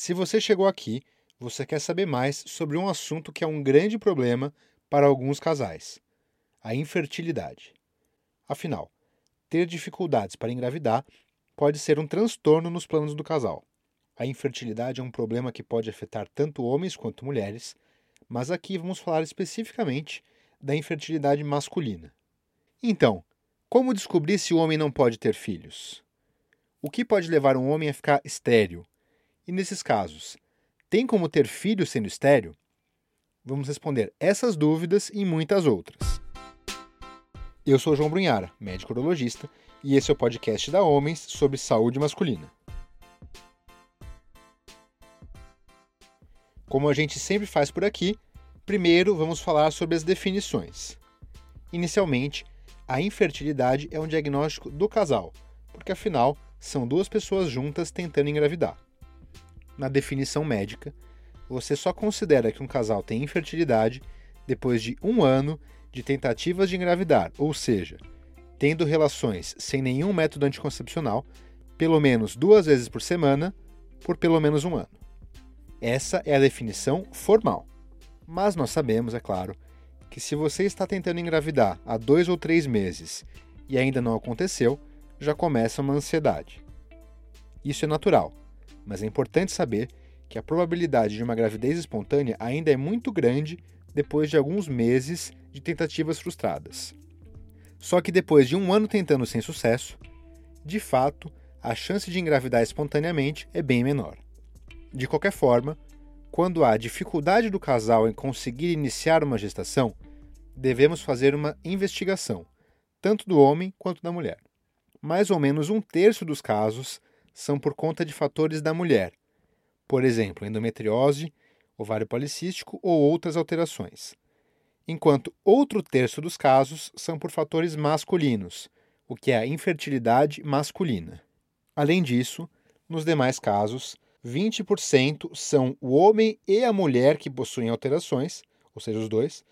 Se você chegou aqui, você quer saber mais sobre um assunto que é um grande problema para alguns casais: a infertilidade. Afinal, ter dificuldades para engravidar pode ser um transtorno nos planos do casal. A infertilidade é um problema que pode afetar tanto homens quanto mulheres, mas aqui vamos falar especificamente da infertilidade masculina. Então, como descobrir se o homem não pode ter filhos? O que pode levar um homem a ficar estéril? E nesses casos, tem como ter filhos sendo estéril? Vamos responder essas dúvidas e muitas outras. Eu sou João Brunhara, médico urologista, e esse é o podcast da Homens sobre saúde masculina. Como a gente sempre faz por aqui, primeiro vamos falar sobre as definições. Inicialmente, a infertilidade é um diagnóstico do casal, porque afinal são duas pessoas juntas tentando engravidar. Na definição médica, você só considera que um casal tem infertilidade depois de um ano de tentativas de engravidar, ou seja, tendo relações sem nenhum método anticoncepcional, pelo menos duas vezes por semana, por pelo menos um ano. Essa é a definição formal. Mas nós sabemos, é claro, que se você está tentando engravidar há dois ou três meses e ainda não aconteceu, já começa uma ansiedade. Isso é natural, mas é importante saber que a probabilidade de uma gravidez espontânea ainda é muito grande depois de alguns meses de tentativas frustradas. Só que depois de um ano tentando sem sucesso, de fato, a chance de engravidar espontaneamente é bem menor. De qualquer forma, quando há dificuldade do casal em conseguir iniciar uma gestação, devemos fazer uma investigação, tanto do homem quanto da mulher. Mais ou menos um terço dos casos são por conta de fatores da mulher, por exemplo, endometriose, ovário policístico ou outras alterações, enquanto outro terço dos casos são por fatores masculinos, o que é a infertilidade masculina. Além disso, nos demais casos, 20% são o homem e a mulher que possuem alterações, ou seja, os dois,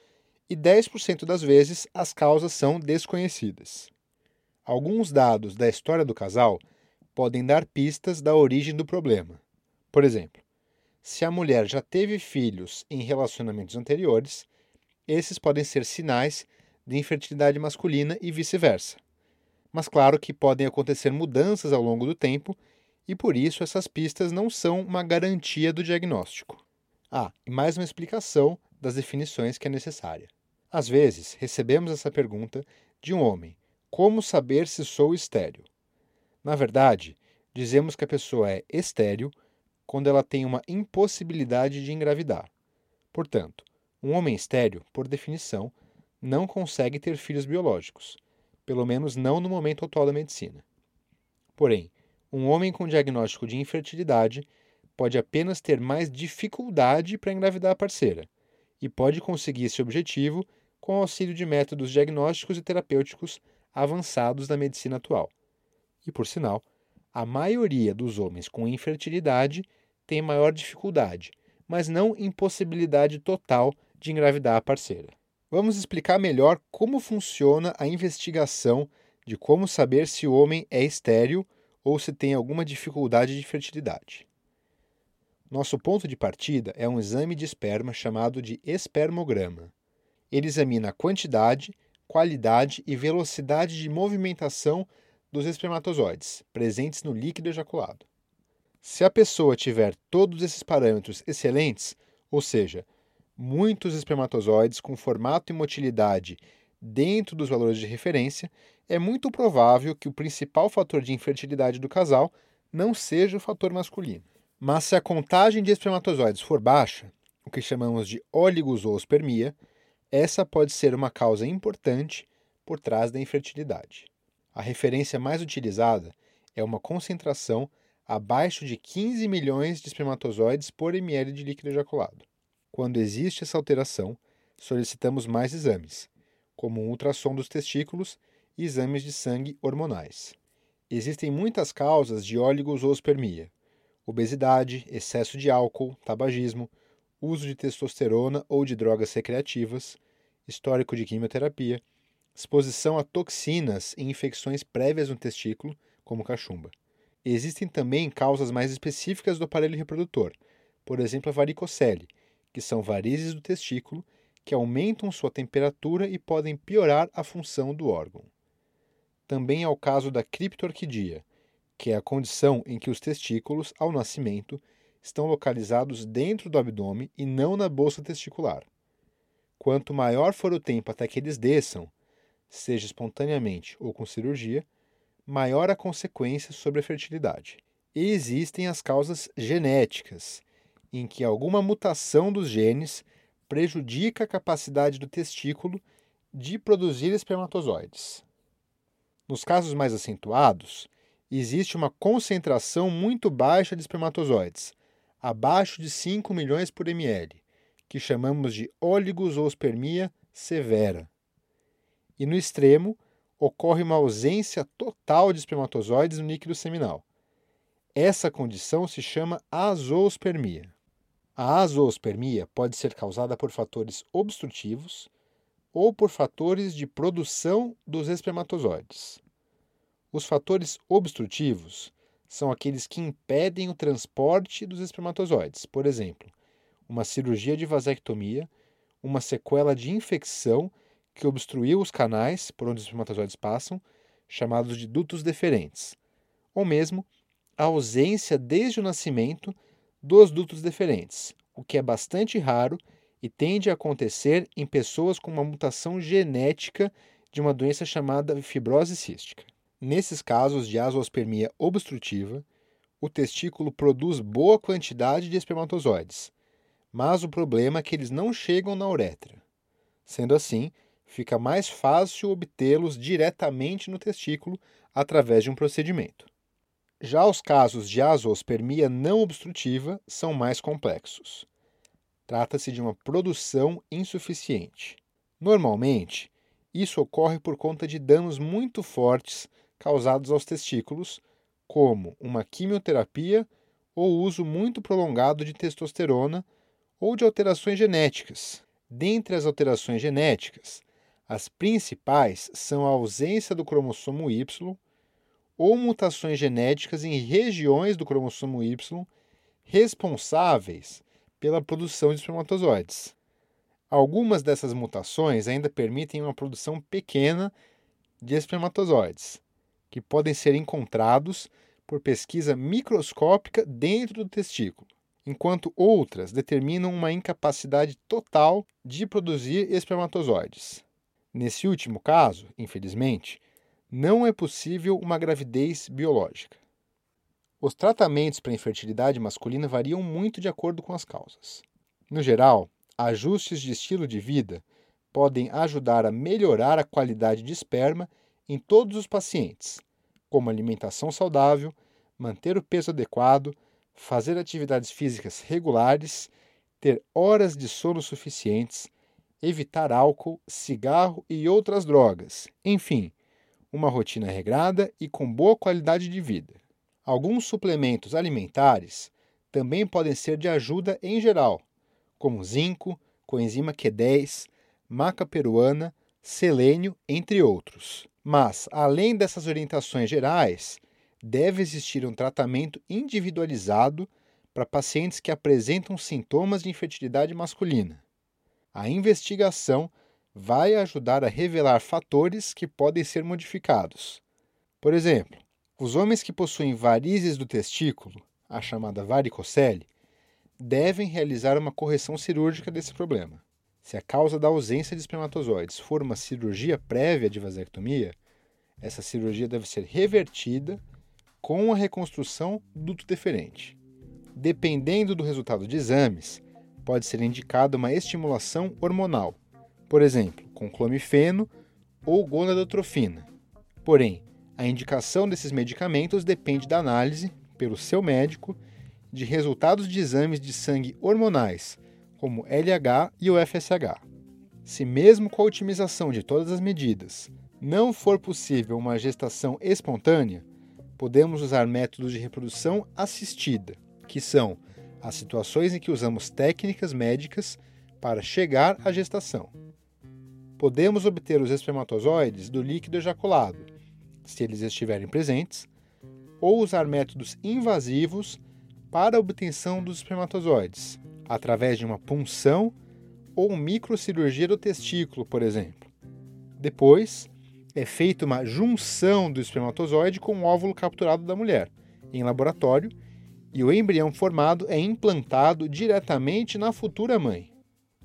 e 10% das vezes as causas são desconhecidas. Alguns dados da história do casal podem dar pistas da origem do problema. Por exemplo, se a mulher já teve filhos em relacionamentos anteriores, esses podem ser sinais de infertilidade masculina e vice-versa. Mas claro que podem acontecer mudanças ao longo do tempo e por isso essas pistas não são uma garantia do diagnóstico. Ah, e mais uma explicação das definições que é necessária. Às vezes, recebemos essa pergunta de um homem: como saber se sou estéril? Na verdade, dizemos que a pessoa é estéril quando ela tem uma impossibilidade de engravidar. Portanto, um homem estéril, por definição, não consegue ter filhos biológicos, pelo menos não no momento atual da medicina. Porém, um homem com diagnóstico de infertilidade pode apenas ter mais dificuldade para engravidar a parceira e pode conseguir esse objetivo com auxílio de métodos diagnósticos e terapêuticos avançados da medicina atual. E, por sinal, a maioria dos homens com infertilidade tem maior dificuldade, mas não impossibilidade total de engravidar a parceira. Vamos explicar melhor como funciona a investigação de como saber se o homem é estéril ou se tem alguma dificuldade de fertilidade. Nosso ponto de partida é um exame de esperma chamado de espermograma. Ele examina a quantidade, qualidade e velocidade de movimentação dos espermatozoides presentes no líquido ejaculado. Se a pessoa tiver todos esses parâmetros excelentes, ou seja, muitos espermatozoides com formato e motilidade dentro dos valores de referência, é muito provável que o principal fator de infertilidade do casal não seja o fator masculino. Mas se a contagem de espermatozoides for baixa, o que chamamos de oligozoospermia, essa pode ser uma causa importante por trás da infertilidade. A referência mais utilizada é uma concentração abaixo de 15 milhões de espermatozoides por ml de líquido ejaculado. Quando existe essa alteração, solicitamos mais exames, como um ultrassom dos testículos e exames de sangue hormonais. Existem muitas causas de oligosospermia: obesidade, excesso de álcool, tabagismo, uso de testosterona ou de drogas recreativas, histórico de quimioterapia, exposição a toxinas e infecções prévias no testículo, como cachumba. Existem também causas mais específicas do aparelho reprodutor, por exemplo, a varicocele, que são varizes do testículo que aumentam sua temperatura e podem piorar a função do órgão. Também é o caso da criptorquidia, que é a condição em que os testículos, ao nascimento, estão localizados dentro do abdômen e não na bolsa testicular. Quanto maior for o tempo até que eles desçam, seja espontaneamente ou com cirurgia, maior a consequência sobre a fertilidade. E existem as causas genéticas, em que alguma mutação dos genes prejudica a capacidade do testículo de produzir espermatozoides. Nos casos mais acentuados, existe uma concentração muito baixa de espermatozoides, abaixo de 5 milhões por ml, que chamamos de oligozoospermia severa. E no extremo, ocorre uma ausência total de espermatozoides no líquido seminal. Essa condição se chama azoospermia. A azoospermia pode ser causada por fatores obstrutivos ou por fatores de produção dos espermatozoides. Os fatores obstrutivos são aqueles que impedem o transporte dos espermatozoides, por exemplo, uma cirurgia de vasectomia, uma sequela de infecção que obstruiu os canais por onde os espermatozoides passam, chamados de dutos deferentes, ou mesmo a ausência desde o nascimento dos dutos deferentes, o que é bastante raro e tende a acontecer em pessoas com uma mutação genética de uma doença chamada fibrose cística. Nesses casos de azoospermia obstrutiva, o testículo produz boa quantidade de espermatozoides, mas o problema é que eles não chegam na uretra. Sendo assim, fica mais fácil obtê-los diretamente no testículo através de um procedimento. Já os casos de azoospermia não obstrutiva são mais complexos. Trata-se de uma produção insuficiente. Normalmente, isso ocorre por conta de danos muito fortes causados aos testículos, como uma quimioterapia ou uso muito prolongado de testosterona ou de alterações genéticas. Dentre as alterações genéticas, as principais são a ausência do cromossomo Y, ou mutações genéticas em regiões do cromossomo Y responsáveis pela produção de espermatozoides. Algumas dessas mutações ainda permitem uma produção pequena de espermatozoides, que podem ser encontrados por pesquisa microscópica dentro do testículo, enquanto outras determinam uma incapacidade total de produzir espermatozoides. Nesse último caso, infelizmente, não é possível uma gravidez biológica. Os tratamentos para infertilidade masculina variam muito de acordo com as causas. No geral, ajustes de estilo de vida podem ajudar a melhorar a qualidade de esperma em todos os pacientes, como alimentação saudável, manter o peso adequado, fazer atividades físicas regulares, ter horas de sono suficientes, evitar álcool, cigarro e outras drogas, enfim, uma rotina regrada e com boa qualidade de vida. Alguns suplementos alimentares também podem ser de ajuda em geral, como zinco, coenzima Q10, maca peruana, selênio, entre outros. Mas, além dessas orientações gerais, deve existir um tratamento individualizado para pacientes que apresentam sintomas de infertilidade masculina. A investigação vai ajudar a revelar fatores que podem ser modificados. Por exemplo, os homens que possuem varizes do testículo, a chamada varicocele, devem realizar uma correção cirúrgica desse problema. Se a causa da ausência de espermatozoides for uma cirurgia prévia de vasectomia, essa cirurgia deve ser revertida com a reconstrução duto deferente. Dependendo do resultado de exames, pode ser indicada uma estimulação hormonal, por exemplo, com clomifeno ou gonadotrofina. Porém, a indicação desses medicamentos depende da análise, pelo seu médico, de resultados de exames de sangue hormonais, como LH e o FSH. Se, mesmo com a otimização de todas as medidas, não for possível uma gestação espontânea, podemos usar métodos de reprodução assistida, que são as situações em que usamos técnicas médicas para chegar à gestação podemos obter os espermatozoides do líquido ejaculado, se eles estiverem presentes, ou usar métodos invasivos para a obtenção dos espermatozoides, através de uma punção ou microcirurgia do testículo, por exemplo. Depois, é feita uma junção do espermatozoide com o óvulo capturado da mulher, em laboratório, e o embrião formado é implantado diretamente na futura mãe.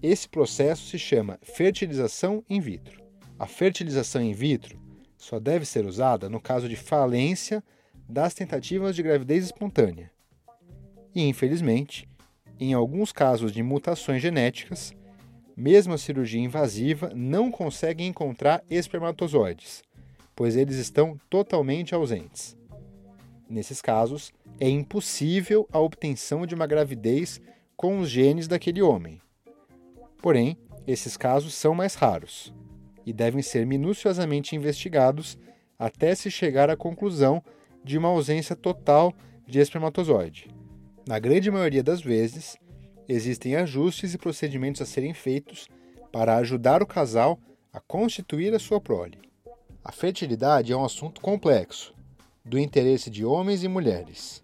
Esse processo se chama fertilização in vitro. A fertilização in vitro só deve ser usada no caso de falência das tentativas de gravidez espontânea. E, infelizmente, em alguns casos de mutações genéticas, mesmo a cirurgia invasiva não consegue encontrar espermatozoides, pois eles estão totalmente ausentes. Nesses casos, é impossível a obtenção de uma gravidez com os genes daquele homem. Porém, esses casos são mais raros e devem ser minuciosamente investigados até se chegar à conclusão de uma ausência total de espermatozoide. Na grande maioria das vezes, existem ajustes e procedimentos a serem feitos para ajudar o casal a constituir a sua prole. A fertilidade é um assunto complexo, do interesse de homens e mulheres.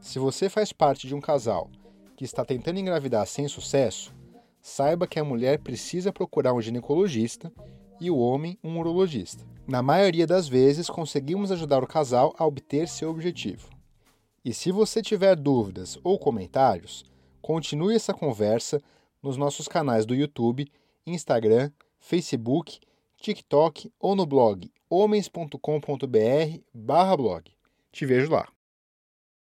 Se você faz parte de um casal que está tentando engravidar sem sucesso, saiba que a mulher precisa procurar um ginecologista e o homem um urologista. Na maioria das vezes, conseguimos ajudar o casal a obter seu objetivo. E se você tiver dúvidas ou comentários, continue essa conversa nos nossos canais do YouTube, Instagram, Facebook, TikTok ou no blog homens.com.br/blog. Te vejo lá.